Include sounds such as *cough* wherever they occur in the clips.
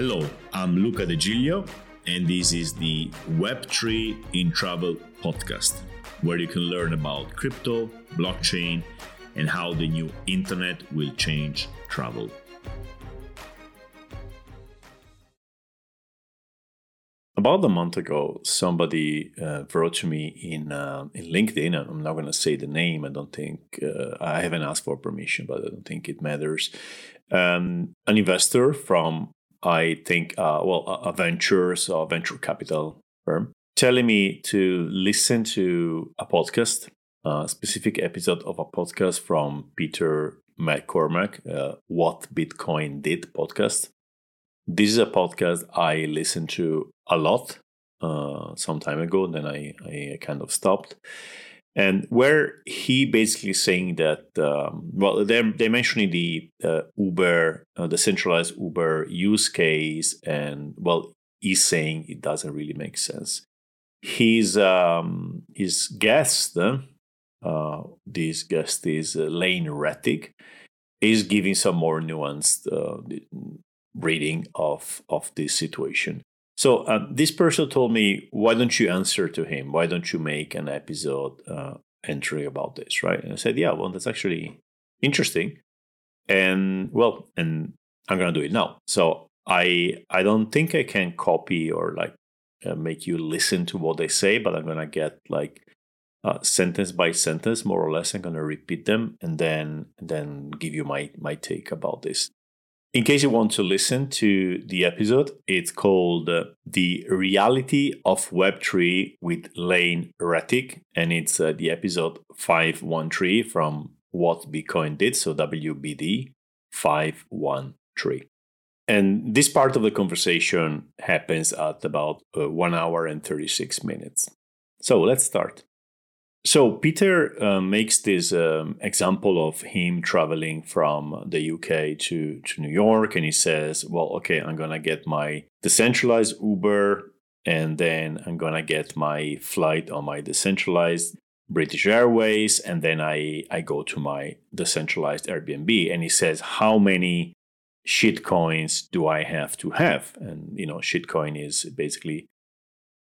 Hello, I'm Luca De Giglio, and this is the Web3 in Travel podcast, where you can learn about crypto, blockchain, and how the new internet will change travel. About a month ago, somebody uh, wrote to me in uh, in LinkedIn. I'm not going to say the name. I don't think uh, I haven't asked for permission, but I don't think it matters. Um, an investor from I think, uh, well, a, a ventures or venture capital firm, telling me to listen to a podcast, a specific episode of a podcast from Peter McCormack, uh, What Bitcoin Did podcast. This is a podcast I listened to a lot uh, some time ago, then I, I kind of stopped and where he basically saying that um, well they're, they're mentioning the uh, uber uh, the centralized uber use case and well he's saying it doesn't really make sense. His um, his guest uh, this guest is uh, lane rettig. Is giving some more nuanced uh, reading of of this situation so uh, this person told me, why don't you answer to him? Why don't you make an episode uh, entry about this, right? And I said, yeah, well, that's actually interesting. And well, and I'm gonna do it now. So I I don't think I can copy or like uh, make you listen to what they say, but I'm gonna get like uh, sentence by sentence, more or less. I'm gonna repeat them and then then give you my my take about this. In case you want to listen to the episode, it's called uh, The Reality of Web3 with Lane Rettig, and it's uh, the episode 513 from What Bitcoin Did, so WBD 513. And this part of the conversation happens at about uh, 1 hour and 36 minutes. So let's start. So Peter uh, makes this um, example of him traveling from the UK to, to New York, and he says, "Well, okay, I'm gonna get my decentralized Uber, and then I'm gonna get my flight on my decentralized British Airways, and then I I go to my decentralized Airbnb." And he says, "How many shitcoins do I have to have?" And you know, shitcoin is basically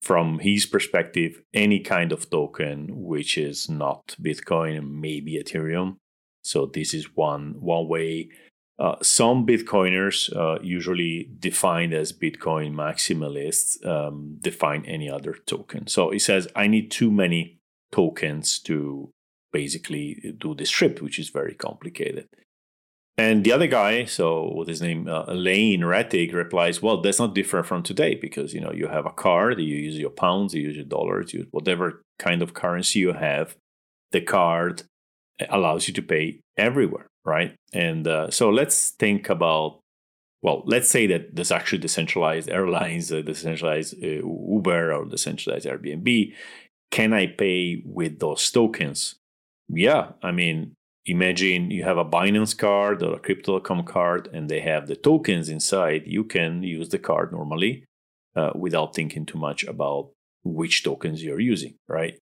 from his perspective, any kind of token which is not Bitcoin and maybe Ethereum. So this is one one way. Uh, some Bitcoiners, uh, usually defined as Bitcoin maximalists, um, define any other token. So he says, I need too many tokens to basically do this trip, which is very complicated. And the other guy, so with his name, uh, Lane Rettig, replies, "Well, that's not different from today because you know you have a card, you use your pounds, you use your dollars, you whatever kind of currency you have. The card allows you to pay everywhere, right? And uh, so let's think about, well, let's say that there's actually decentralized *laughs* airlines, uh, decentralized uh, Uber or decentralized Airbnb. Can I pay with those tokens? Yeah, I mean, imagine you have a Binance card or a Crypto.com card and they have the tokens inside, you can use the card normally uh, without thinking too much about which tokens you're using, right?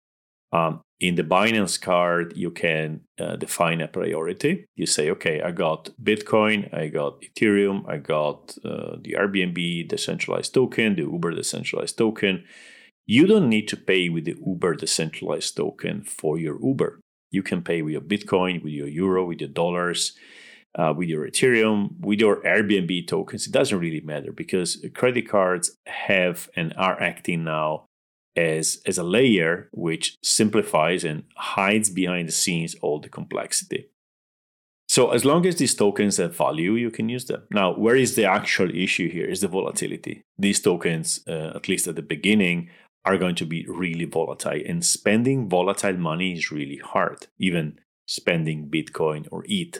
Um, in the Binance card, you can uh, define a priority. You say, okay, I got Bitcoin, I got Ethereum, I got uh, the Airbnb decentralized token, the Uber decentralized token. You don't need to pay with the Uber decentralized token for your Uber. You can pay with your Bitcoin, with your Euro, with your dollars, uh, with your Ethereum, with your Airbnb tokens. It doesn't really matter because credit cards have and are acting now as, as a layer which simplifies and hides behind the scenes all the complexity. So as long as these tokens have value, you can use them. Now, where is the actual issue here? Is the volatility. These tokens, uh, at least at the beginning, are going to be really volatile. And spending volatile money is really hard, even spending Bitcoin or ETH.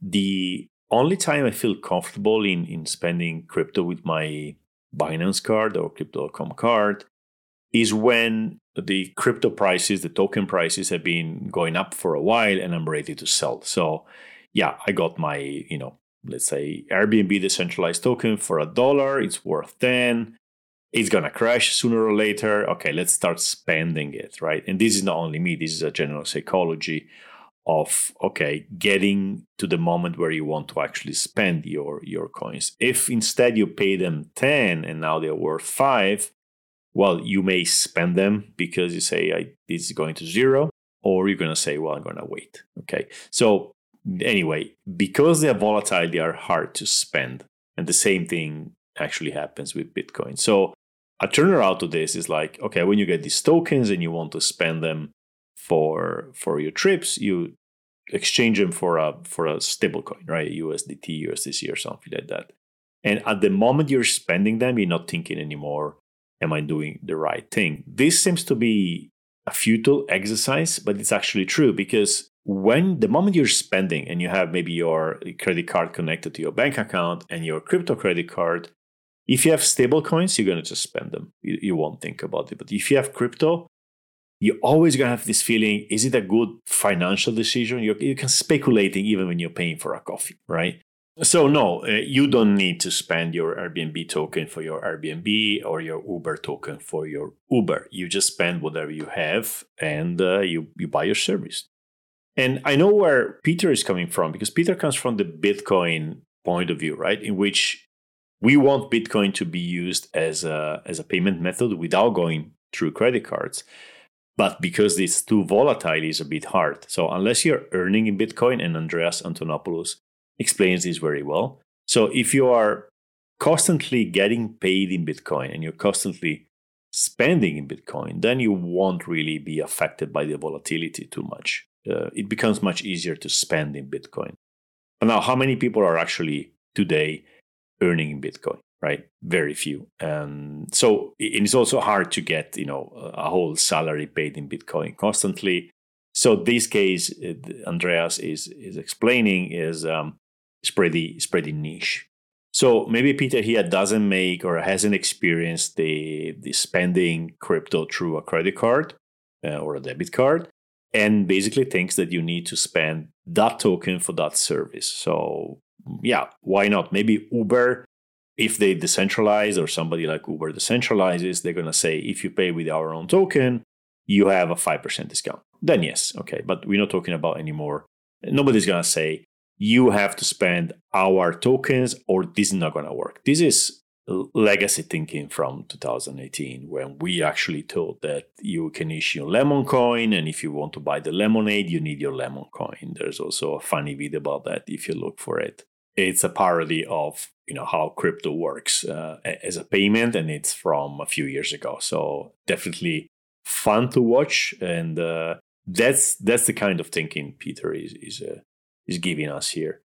The only time I feel comfortable in, in spending crypto with my Binance card or Crypto.com card is when the crypto prices, the token prices have been going up for a while and I'm ready to sell. So, yeah, I got my, you know, let's say Airbnb decentralized token for a dollar, it's worth 10 it's gonna crash sooner or later. Okay, let's start spending it, right? And this is not only me, this is a general psychology of okay getting to the moment where you want to actually spend your your coins if instead you pay them 10 and now they're worth 5 well you may spend them because you say I, this is going to zero or you're going to say well i'm going to wait okay so anyway because they're volatile they are hard to spend and the same thing actually happens with bitcoin so a turnaround to this is like okay when you get these tokens and you want to spend them for for your trips, you exchange them for a for a stable coin, right? USDT, USDC, or something like that. And at the moment you're spending them, you're not thinking anymore, am I doing the right thing? This seems to be a futile exercise, but it's actually true because when the moment you're spending and you have maybe your credit card connected to your bank account and your crypto credit card, if you have stable coins, you're going to just spend them. You, you won't think about it. But if you have crypto, you're always going to have this feeling is it a good financial decision? You're, you can speculating even when you're paying for a coffee, right? So, no, uh, you don't need to spend your Airbnb token for your Airbnb or your Uber token for your Uber. You just spend whatever you have and uh, you, you buy your service. And I know where Peter is coming from because Peter comes from the Bitcoin point of view, right? In which we want Bitcoin to be used as a, as a payment method without going through credit cards. But because it's too volatile, it's a bit hard. So unless you're earning in Bitcoin, and Andreas Antonopoulos explains this very well. So if you are constantly getting paid in Bitcoin and you're constantly spending in Bitcoin, then you won't really be affected by the volatility too much. Uh, it becomes much easier to spend in Bitcoin. But now, how many people are actually today earning in Bitcoin? right? Very few. And so it's also hard to get, you know, a whole salary paid in Bitcoin constantly. So this case, Andreas is is explaining is um, is pretty pretty niche. So maybe Peter here doesn't make or hasn't experienced the the spending crypto through a credit card uh, or a debit card, and basically thinks that you need to spend that token for that service. So yeah, why not? Maybe Uber if they decentralize or somebody like Uber decentralizes, they're going to say, if you pay with our own token, you have a 5% discount. Then yes, okay. But we're not talking about anymore. Nobody's going to say, you have to spend our tokens or this is not going to work. This is legacy thinking from 2018 when we actually thought that you can issue lemon coin and if you want to buy the lemonade you need your lemon coin there's also a funny video about that if you look for it it's a parody of you know how crypto works uh, as a payment and it's from a few years ago. So definitely fun to watch and uh, that's that's the kind of thinking peter is is uh, is giving us here.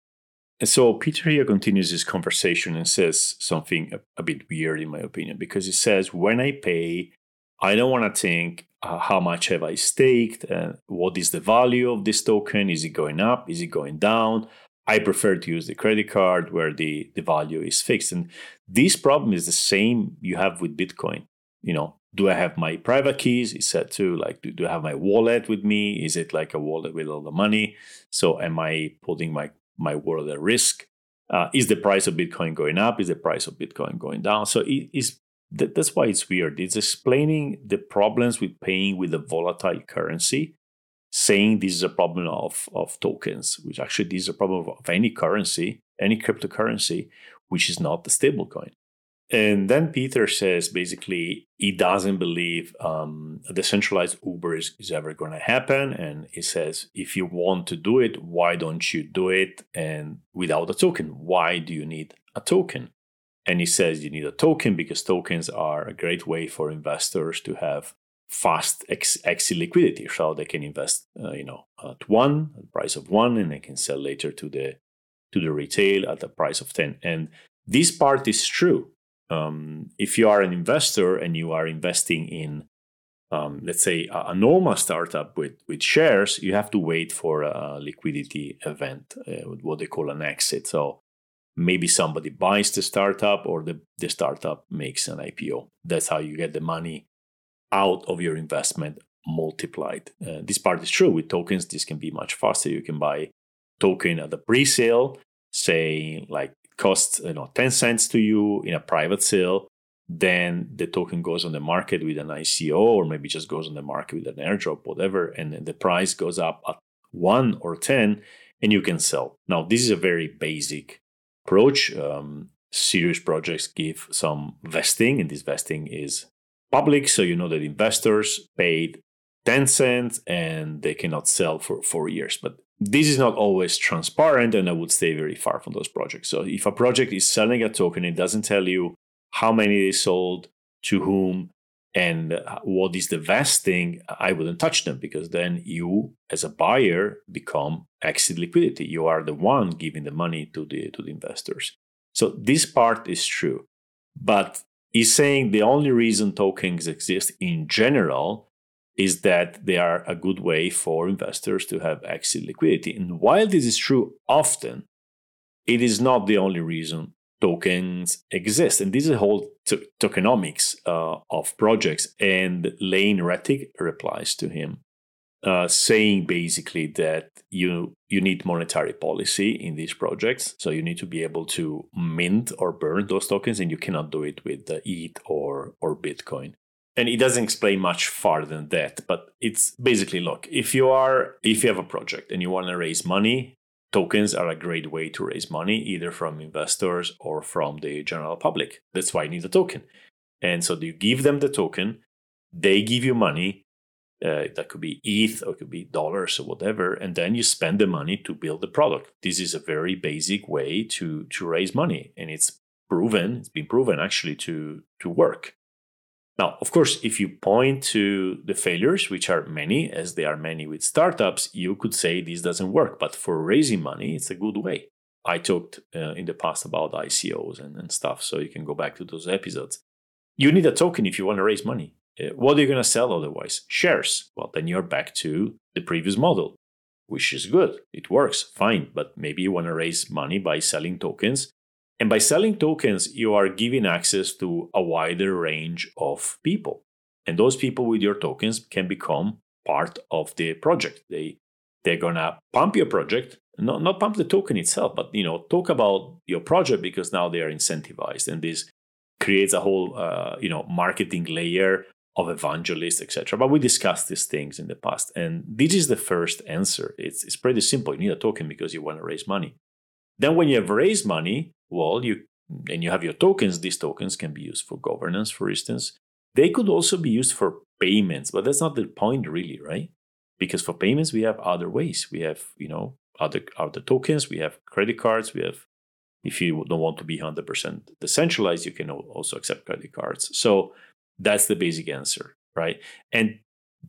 And so peter here continues his conversation and says something a, a bit weird in my opinion because he says when i pay i don't want to think uh, how much have i staked and what is the value of this token? Is it going up? Is it going down I prefer to use the credit card where the, the value is fixed. And this problem is the same you have with Bitcoin. You know, do I have my private keys? Is that too like do, do I have my wallet with me? Is it like a wallet with all the money? So am I putting my my wallet at risk? Uh, is the price of Bitcoin going up? Is the price of Bitcoin going down? So it is that, that's why it's weird. It's explaining the problems with paying with a volatile currency saying this is a problem of, of tokens, which actually this is a problem of any currency, any cryptocurrency, which is not the stablecoin. And then Peter says basically he doesn't believe um, a decentralized Uber is, is ever going to happen. And he says, if you want to do it, why don't you do it and without a token? Why do you need a token? And he says you need a token because tokens are a great way for investors to have fast exit liquidity, so they can invest, uh, you know, at one, at the price of one, and they can sell later to the to the retail at the price of ten. And this part is true. Um, if you are an investor and you are investing in, um, let's say, a, a, normal startup with with shares, you have to wait for a liquidity event, uh, what they call an exit. So maybe somebody buys the startup or the, the startup makes an IPO. That's how you get the money out of your investment multiplied. Uh, this part is true with tokens. This can be much faster. You can buy token at the pre-sale, say like costs you know 10 cents to you in a private sale. Then the token goes on the market with an ICO, or maybe just goes on the market with an airdrop, whatever, and the price goes up at one or 10, and you can sell. Now, this is a very basic approach. Um, serious projects give some vesting, and this vesting is public. So you know that investors paid 10 cents and they cannot sell for four years. But this is not always transparent, and I would stay very far from those projects. So if a project is selling a token, it doesn't tell you how many they sold, to whom, and uh, what is the vesting, I wouldn't touch them because then you, as a buyer, become exit liquidity. You are the one giving the money to the to the investors. So this part is true, but he's saying the only reason tokens exist in general is that they are a good way for investors to have exit liquidity. And while this is true often, it is not the only reason tokens exist. And this is a whole tokenomics uh, of projects. And Lane Rettig replies to him, uh, saying basically that you you need monetary policy in these projects. So you need to be able to mint or burn those tokens, and you cannot do it with the ETH or or Bitcoin. And it doesn't explain much farther than that but it's basically look if you are if you have a project and you want to raise money tokens are a great way to raise money either from investors or from the general public. That's why you need a token. And so you give them the token they give you money uh, that could be ETH or it could be dollars or whatever, and then you spend the money to build the product. This is a very basic way to to raise money, and it's proven. It's been proven actually to to work. Now, of course, if you point to the failures, which are many, as there are many with startups, you could say this doesn't work. But for raising money, it's a good way. I talked uh, in the past about ICOs and, and, stuff, so you can go back to those episodes. You need a token if you want to raise money. Uh, what are you going to sell otherwise? Shares. Well, then you're back to the previous model, which is good. It works fine, but maybe you want to raise money by selling tokens and by selling tokens, you are giving access to a wider range of people. And those people with your tokens can become part of the project. They they're gonna pump your project, not not pump the token itself, but you know talk about your project because now they are incentivized, and this creates a whole uh, you know marketing layer of evangelists, etc. But we discussed these things in the past, and this is the first answer. It's it's pretty simple. You need a token because you want to raise money. Then when you have raised money, well, you and you have your tokens. These tokens can be used for governance, for instance. They could also be used for payments, but that's not the point, really, right? Because for payments, we have other ways. We have, you know, other other tokens. We have credit cards. We have, if you don't want to be hundred percent decentralized, you can also accept credit cards. So that's the basic answer, right? And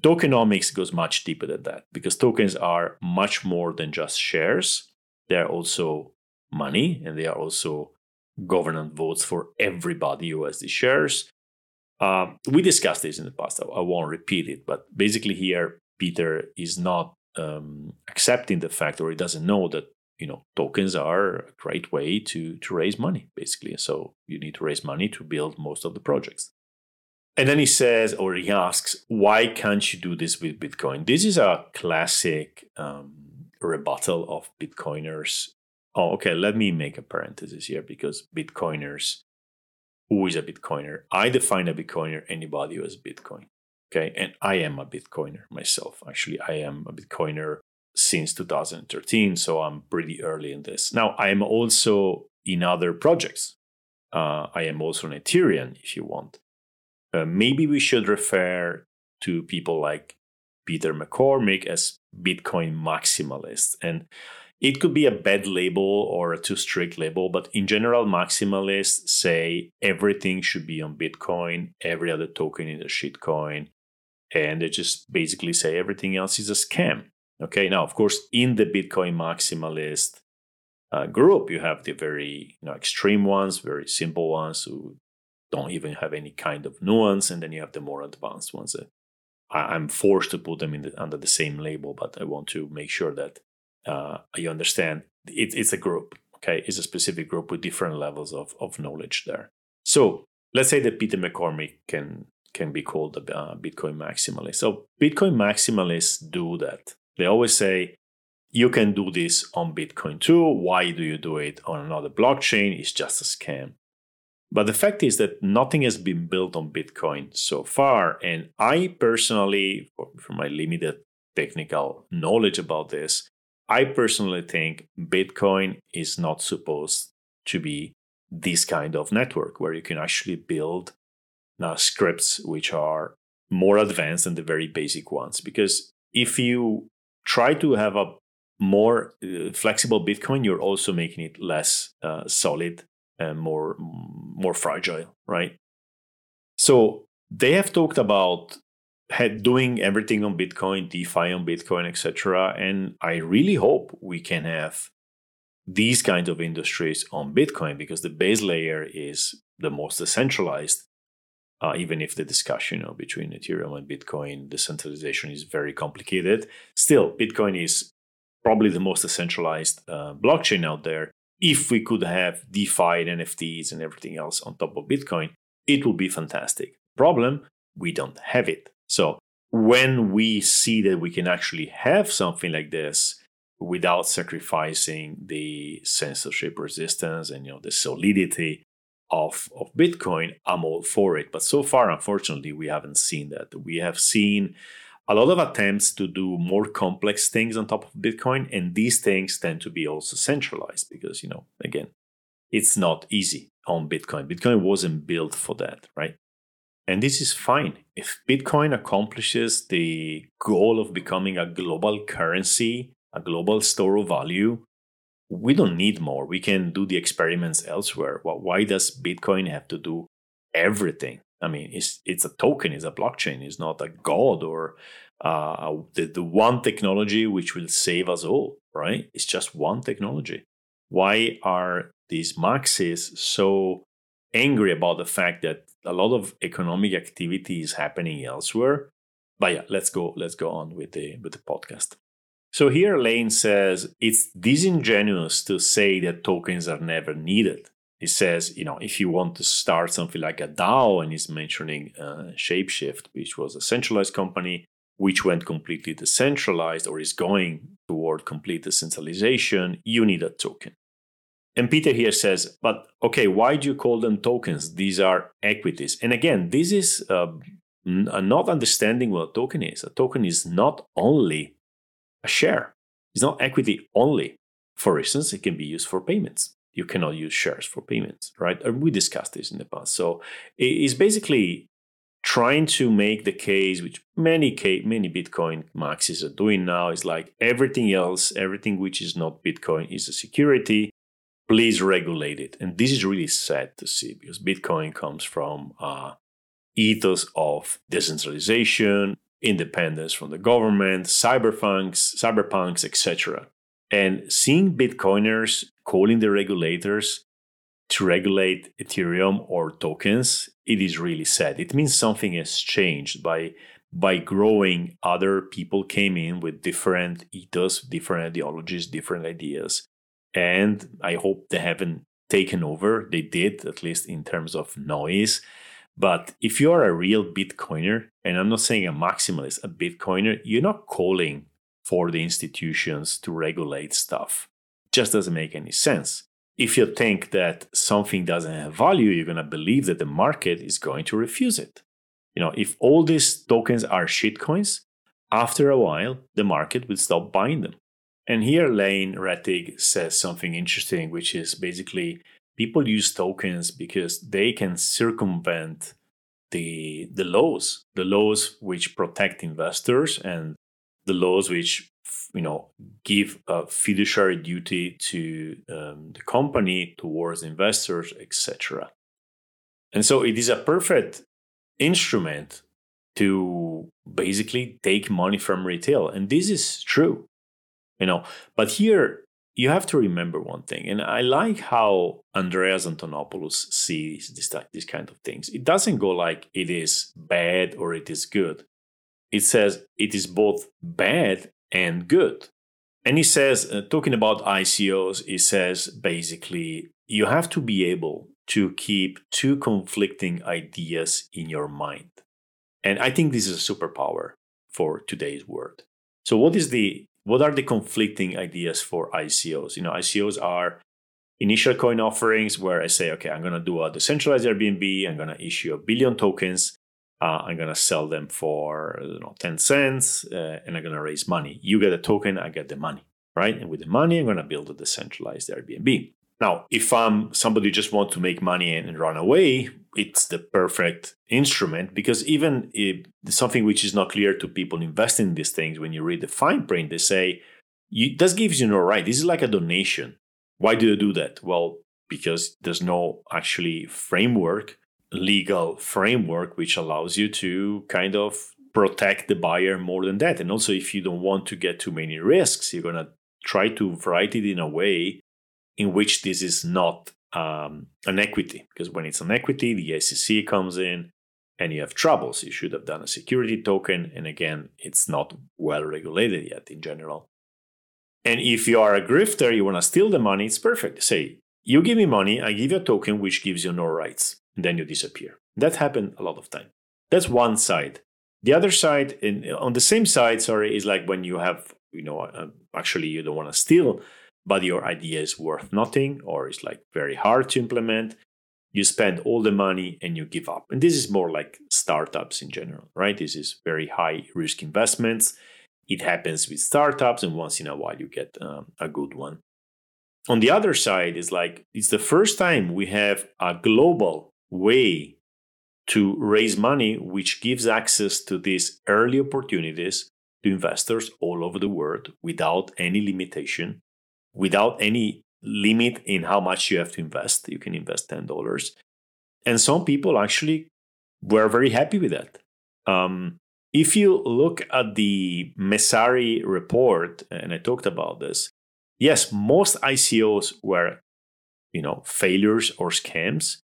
tokenomics goes much deeper than that because tokens are much more than just shares. They're also money, and they are also governance votes for everybody who has the shares. Uh, we discussed this in the past. I, won't repeat it, but basically here Peter is not um, accepting the fact, or he doesn't know that you know tokens are a great way to to raise money, basically. So you need to raise money to build most of the projects. And then he says, or he asks, why can't you do this with Bitcoin? This is a classic um, rebuttal of Bitcoiners Oh, okay. Let me make a parenthesis here because Bitcoiners, who is a Bitcoiner? I define a Bitcoiner anybody who has Bitcoin. Okay. And I am a Bitcoiner myself. Actually, I am a Bitcoiner since 2013. So I'm pretty early in this. Now, I am also in other projects. Uh, I am also an Ethereum, if you want. Uh, maybe we should refer to people like Peter McCormack as Bitcoin maximalists. And it could be a bad label or a too strict label, but in general, maximalists say everything should be on Bitcoin, every other token is a shitcoin, and they just basically say everything else is a scam. Okay, now of course, in the Bitcoin maximalist uh, group, you have the very you know extreme ones, very simple ones who don't even have any kind of nuance, and then you have the more advanced ones. I'm forced to put them in the, under the same label, but I want to make sure that uh, you understand it, it's a group okay? It's a specific group with different levels of, of knowledge there. So let's say that peter mccormack can can be called a uh, bitcoin maximalist. So bitcoin maximalists do that. They always say you can do this on bitcoin too. Why do you do it on another blockchain? It's just a scam but the fact is that nothing has been built on bitcoin so far and i personally from my limited technical knowledge about this. I personally think Bitcoin is not supposed to be this kind of network where you can actually build uh, scripts which are more advanced than the very basic ones. Because if you try to have a more uh, flexible Bitcoin, you're also making it less uh, solid and more more fragile, right? So they have talked about doing everything on Bitcoin, DeFi on Bitcoin, etc. And I really hope we can have these kinds of industries on Bitcoin because the base layer is the most decentralized. Uh, even if the discussion you know, between Ethereum and Bitcoin decentralization is very complicated, still Bitcoin is probably the most decentralized uh, blockchain out there. If we could have DeFi and NFTs and everything else on top of Bitcoin, it would be fantastic. Problem, we don't have it. So when we see that we can actually have something like this without sacrificing the censorship resistance and you know the solidity of, of Bitcoin, I'm all for it. But so far, unfortunately, we haven't seen that. We have seen a lot of attempts to do more complex things on top of Bitcoin, and these things tend to be also centralized because, you know, again, it's not easy on Bitcoin. Bitcoin wasn't built for that, right? And this is fine. If Bitcoin accomplishes the goal of becoming a global currency, a global store of value, we don't need more. We can do the experiments elsewhere. Well, why does Bitcoin have to do everything? I mean, it's it's a token, it's a blockchain, it's not a god or uh, the, the one technology which will save us all, right? It's just one technology. Why are these maxis so angry about the fact that a lot of economic activity is happening elsewhere. But yeah, let's go let's go on with the with the podcast. So here Lane says it's disingenuous to say that tokens are never needed. He says, you know, if you want to start something like a DAO, and he's mentioning uh, Shapeshift, which was a centralized company which went completely decentralized or is going toward complete decentralization, you need a token. And Peter here says, but okay, why do you call them tokens? These are equities. And again, this is uh, not understanding what a token is. A token is not only a share, it's not equity only. For instance, it can be used for payments. You cannot use shares for payments, right? And we discussed this in the past. So it's basically trying to make the case, which many many Bitcoin maxis are doing now, is like everything else, everything which is not Bitcoin is a security please regulate it. And this is really sad to see because Bitcoin comes from uh, ethos of decentralization, independence from the government, cyberpunks, cypherpunks, etc. And seeing Bitcoiners calling the regulators to regulate Ethereum or tokens, it is really sad. It means something has changed by by growing. Other people came in with different ethos, different ideologies, different ideas, and I hope they haven't taken over. They did, at least in terms of noise. But if you are a real Bitcoiner, and I'm not saying a maximalist, a Bitcoiner, you're not calling for the institutions to regulate stuff. Just doesn't make any sense. If you think that something doesn't have value, you're going to believe that the market is going to refuse it. You know, if all these tokens are shitcoins, after a while, the market will stop buying them. And here Lane Rettig says something interesting, which is basically people use tokens because they can circumvent the the laws, the laws which protect investors and the laws which you know give a fiduciary duty to um, the company towards investors, etc. And so it is a perfect instrument to basically take money from retail, and this is true you know. But here you have to remember one thing and i like how andreas antonopoulos sees this, this kind of things. It doesn't go like it is bad or it is good it says it is both bad and good. And he says uh, talking about icos he says basically you have to be able to keep two conflicting ideas in your mind. And i think this is a superpower for today's world. So what is the what are the conflicting ideas for ICOs? You know, ICOs are initial coin offerings where I say, okay, I'm going to do a decentralized Airbnb, I'm going to issue a billion tokens, uh, I'm gonna sell them for you know, 10 cents uh, and I'm gonna raise money. You get a token, I get the money, right? And with the money, I'm gonna build a decentralized Airbnb. Now, if I'm somebody just want to make money and run away, it's the perfect instrument because even if something which is not clear to people investing in these things, when you read the fine print, they say, you, this gives you no right. This is like a donation. Why do you do that? Well, because there's no actually framework, legal framework, which allows you to kind of protect the buyer more than that. And also, if you don't want to get too many risks, you're going to try to write it in a way in which this is not um, an equity. Because when it's an equity, the SEC comes in and you have troubles. You should have done a security token. And again, it's not well regulated yet in general. And if you are a grifter, you want to steal the money, it's perfect. Say, you give me money, I give you a token which gives you no rights. And then you disappear. That happened a lot of time. That's one side. The other side, in, on the same side, sorry, is like when you have, you know, uh, actually you don't want to steal, but your idea is worth nothing or it's like very hard to implement. You spend all the money and you give up. And this is more like startups in general, right? This is very high risk investments it happens with startups, and once in a while you get um, a good one. On the other side, is like it's the first time we have a global way to raise money, which gives access to these early opportunities to investors all over the world without any limitation, without any limit in how much you have to invest. You can invest $10. And some people actually were very happy with that. Um, if you look at the Messari report, and I talked about this, yes, most ICOs were, you know, failures or scams,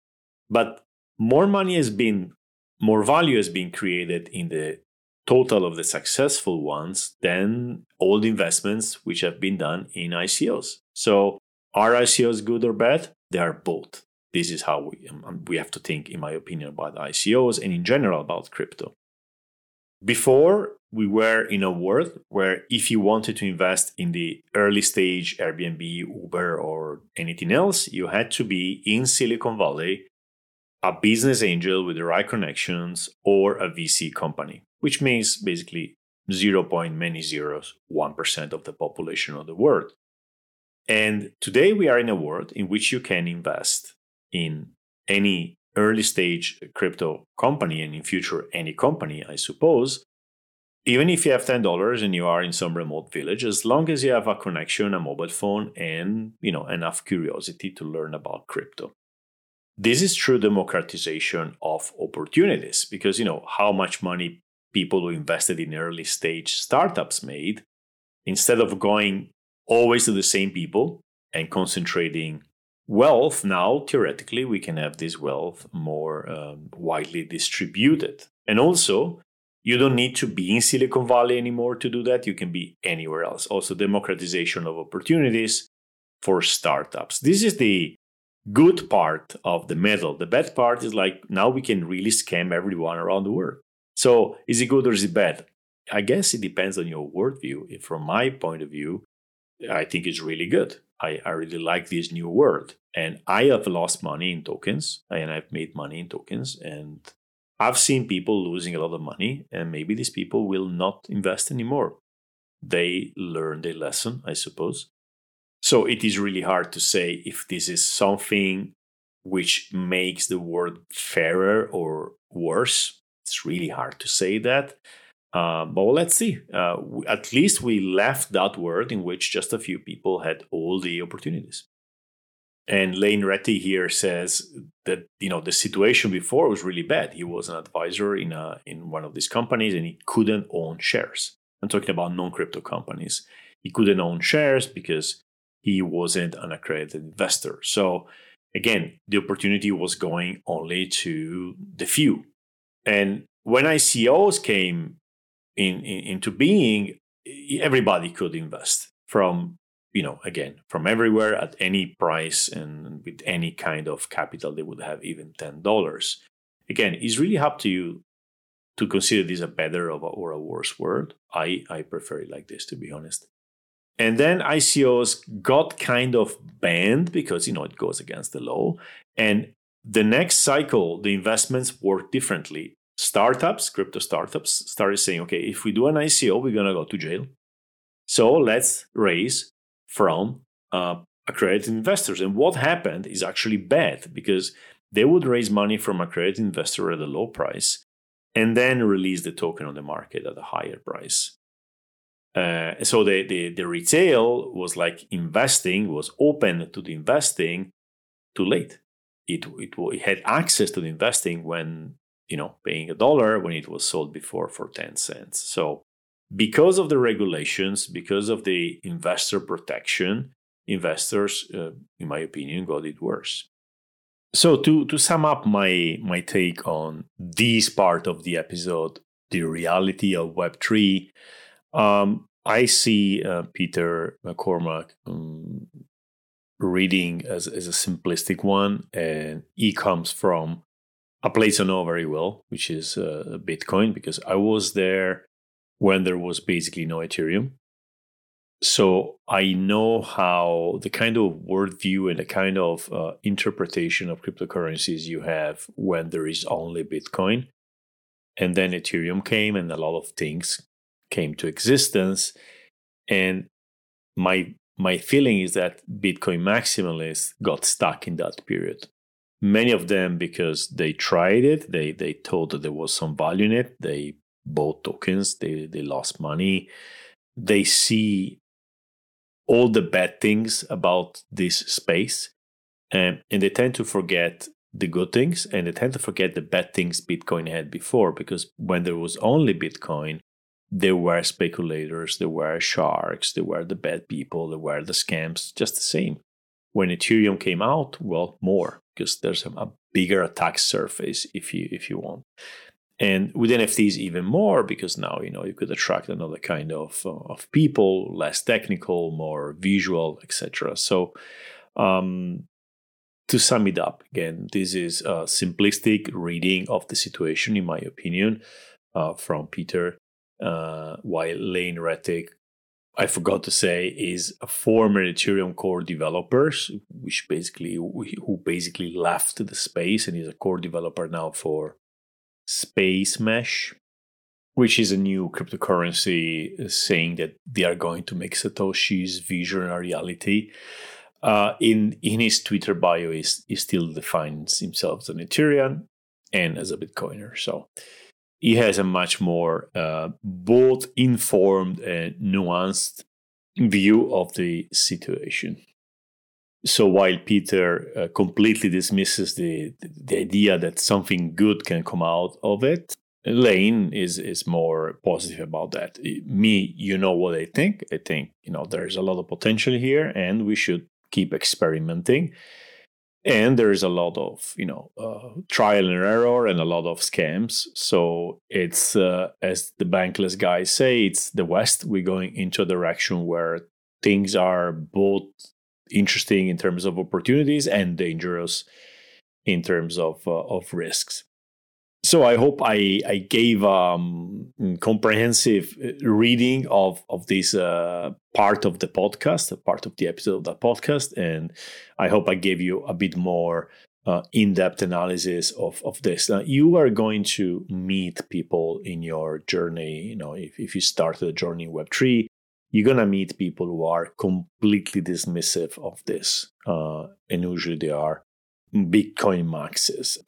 but more money has been, more value has been created in the total of the successful ones than all the investments which have been done in ICOs. So are ICOs good or bad? They are both. This is how we, um, we have to think, in my opinion, about ICOs and in general about crypto. Before, we were in a world where if you wanted to invest in the early stage Airbnb, Uber, or anything else, you had to be in Silicon Valley, a business angel with the right connections, or a VC company, which means basically 0. many zeros, 1% of the population of the world. And today we are in a world in which you can invest in any early stage crypto company and in future any company, I suppose, even if you have $10 and you are in some remote village, as long as you have a connection, a mobile phone, and you know enough curiosity to learn about crypto. This is true democratization of opportunities because you know how much money people who invested in early stage startups made instead of going always to the same people and concentrating wealth now theoretically we can have this wealth more um, widely distributed. And also you don't need to be in silicon valley anymore to do that. You can be anywhere else. Also democratization of opportunities for startups. This is the good part of the medal the bad part is like now we can really scam everyone around the world so is it good or is it bad i guess it depends on your worldview from my point of view i think it's really good I, I really like this new world. And I have lost money in tokens and I've made money in tokens. And I've seen people losing a lot of money. And maybe these people will not invest anymore. They learned a lesson, I suppose. So it is really hard to say if this is something which makes the world fairer or worse. It's really hard to say that. Uh, but let's see. Uh, at least we left that world in which just a few people had all the opportunities. And Lane Rettig here says that you know the situation before was really bad. He was an advisor in a in one of these companies and he couldn't own shares. I'm talking about non-crypto companies. He couldn't own shares because he wasn't an accredited investor. So again, the opportunity was going only to the few. And when ICOs came in, in, into being, everybody could invest from you know again from everywhere at any price and with any kind of capital they would have even ten dollars. Again, it's really up to you to consider this a better or a worse word. I I prefer it like this to be honest. And then ICOs got kind of banned because you know it goes against the law. And the next cycle, the investments work differently. startups, crypto startups, started saying, okay, if we do an ICO, we're gonna go to jail. So let's raise from uh, accredited investors. And what happened is actually bad because they would raise money from accredited investor at a low price and then release the token on the market at a higher price. Uh, so the, the, the retail was like investing, was open to the investing too late. It, it, it had access to the investing when, you know, paying a dollar when it was sold before for 10 cents. So because of the regulations, because of the investor protection, investors, uh, in my opinion, got it worse. So to to sum up my my take on this part of the episode, the reality of Web three, um, I see uh, Peter McCormack um, reading as as a simplistic one, and he comes from a place I know very well, which is uh, Bitcoin, because I was there when there was basically no Ethereum. So I know how the kind of worldview and the kind of uh, interpretation of cryptocurrencies you have when there is only Bitcoin. And then Ethereum came and a lot of things came to existence. And my my feeling is that Bitcoin maximalists got stuck in that period. Many of them because they tried it, they they thought that there was some value in it, they bought tokens, they they lost money. They see all the bad things about this space and, and they tend to forget the good things and they tend to forget the bad things bitcoin had before because when there was only bitcoin there were speculators there were sharks there were the bad people there were the scams just the same. When ethereum came out well more because there's a, a bigger attack surface if you if you want. And with nfts even more because now you know you could attract another kind of uh, of people less technical more visual etc so um, to sum it up again this is a simplistic reading of the situation in my opinion uh, from peter uh, while lane rettig I forgot to say is a former Ethereum core developer, which basically who basically left the space and is a core developer now for Spacemesh, which is a new cryptocurrency saying that they are going to make Satoshi's vision a reality. Uh, in in his Twitter bio, he, he still defines himself as an Ethereum and as a Bitcoiner. So he has a much more uh, both informed and nuanced view of the situation. So while Peter uh, completely dismisses the, the idea that something good can come out of it, Lane is is more positive about that. Me, you know what I think. I think you know there's a lot of potential here, and we should keep experimenting. And there is a lot of you know uh, trial and error and a lot of scams. So it's uh, as the bankless guys say, it's the West. We're going into a direction where things are both interesting in terms of opportunities and dangerous in terms of uh, of risks. So I hope I I gave um comprehensive uh, reading of of this uh, part of the podcast, part of the episode of the podcast, and I hope I gave you a bit more uh, in-depth analysis of, of this. Now, you are going to meet people in your journey. You know, if, if you started a journey in Web3, you're going to meet people who are completely dismissive of this. Uh, and usually they are Bitcoin maxes.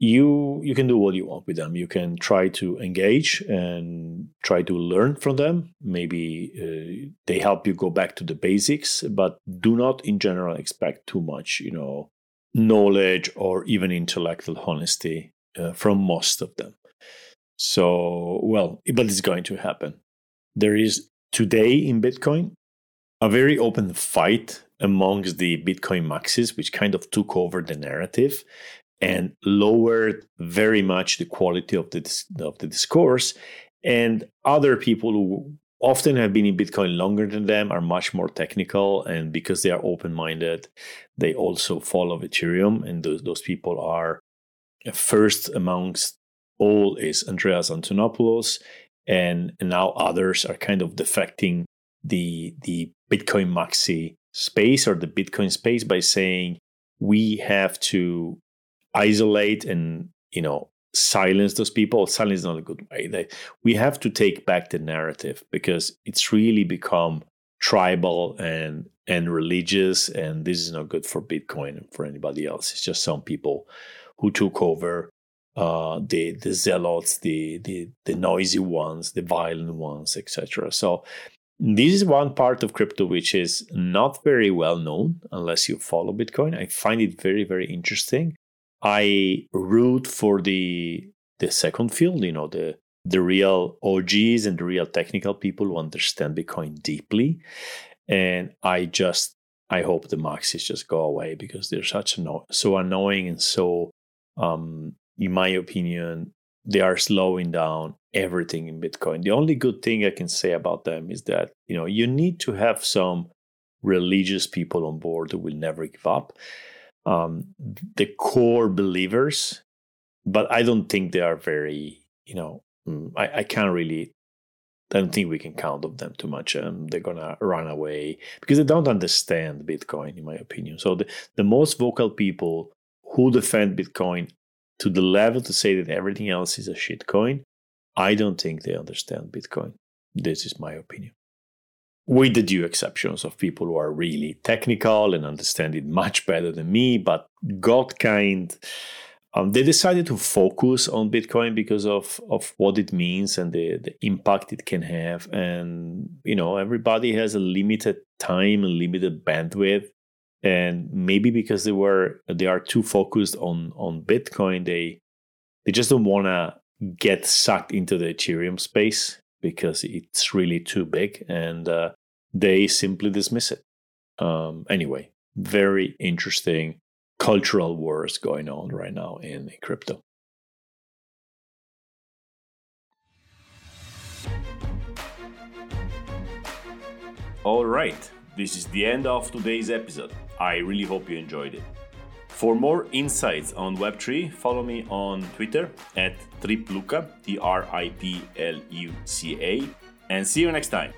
You you can do what you want with them. You can try to engage and try to learn from them. Maybe uh, they help you go back to the basics, but do not, in general, expect too much. You know, knowledge or even intellectual honesty uh, from most of them. So, well, but it's going to happen. There is today in Bitcoin, a very open fight amongst the Bitcoin maxis, which kind of took over the narrative and lowered very much the quality of the, of the discourse. And other people who often have been in Bitcoin longer than them are much more technical. And because they are open minded, they also follow Ethereum. And those, those people are first amongst all is Andreas Antonopoulos and, now others are kind of defecting the the Bitcoin maxi space or the Bitcoin space by saying we have to isolate and you know silence those people. Silence is not a good way. They, we have to take back the narrative because it's really become tribal and and religious, and this is not good for Bitcoin and for anybody else. It's just some people who took over uh, the the zealots, the the the noisy ones, the violent ones, etc. So this is one part of crypto which is not very well known unless you follow Bitcoin. I find it very very interesting. I root for the the second field, you know, the the real OGs and the real technical people who understand Bitcoin deeply. And I just I hope the maxis just go away because they're such anno- so annoying and so um, in my opinion, they are slowing down everything in Bitcoin. The only good thing I can say about them is that you know you need to have some religious people on board who will never give up. Um, the core believers, but I don't think they are very. You know, mm, I, I can't really. I don't think we can count on them too much. Um, they're gonna run away because they don't understand Bitcoin, in my opinion. So the, the most vocal people who defend Bitcoin to the level to say that everything else is a shitcoin, I don't think they understand Bitcoin. This is my opinion. With the due exceptions of people who are really technical and understand it much better than me, but got kind. Um, they decided to focus on Bitcoin because of, of what it means and the, the impact it can have. And, you know, everybody has a limited time and limited bandwidth and maybe because they were they are too focused on on bitcoin they they just don't want to get sucked into the ethereum space because it's really too big and uh, they simply dismiss it um, anyway very interesting cultural wars going on right now in crypto all right this is the end of today's episode. I really hope you enjoyed it. For more insights on Web3, follow me on Twitter at tripluca, T R I P L U C A, and see you next time.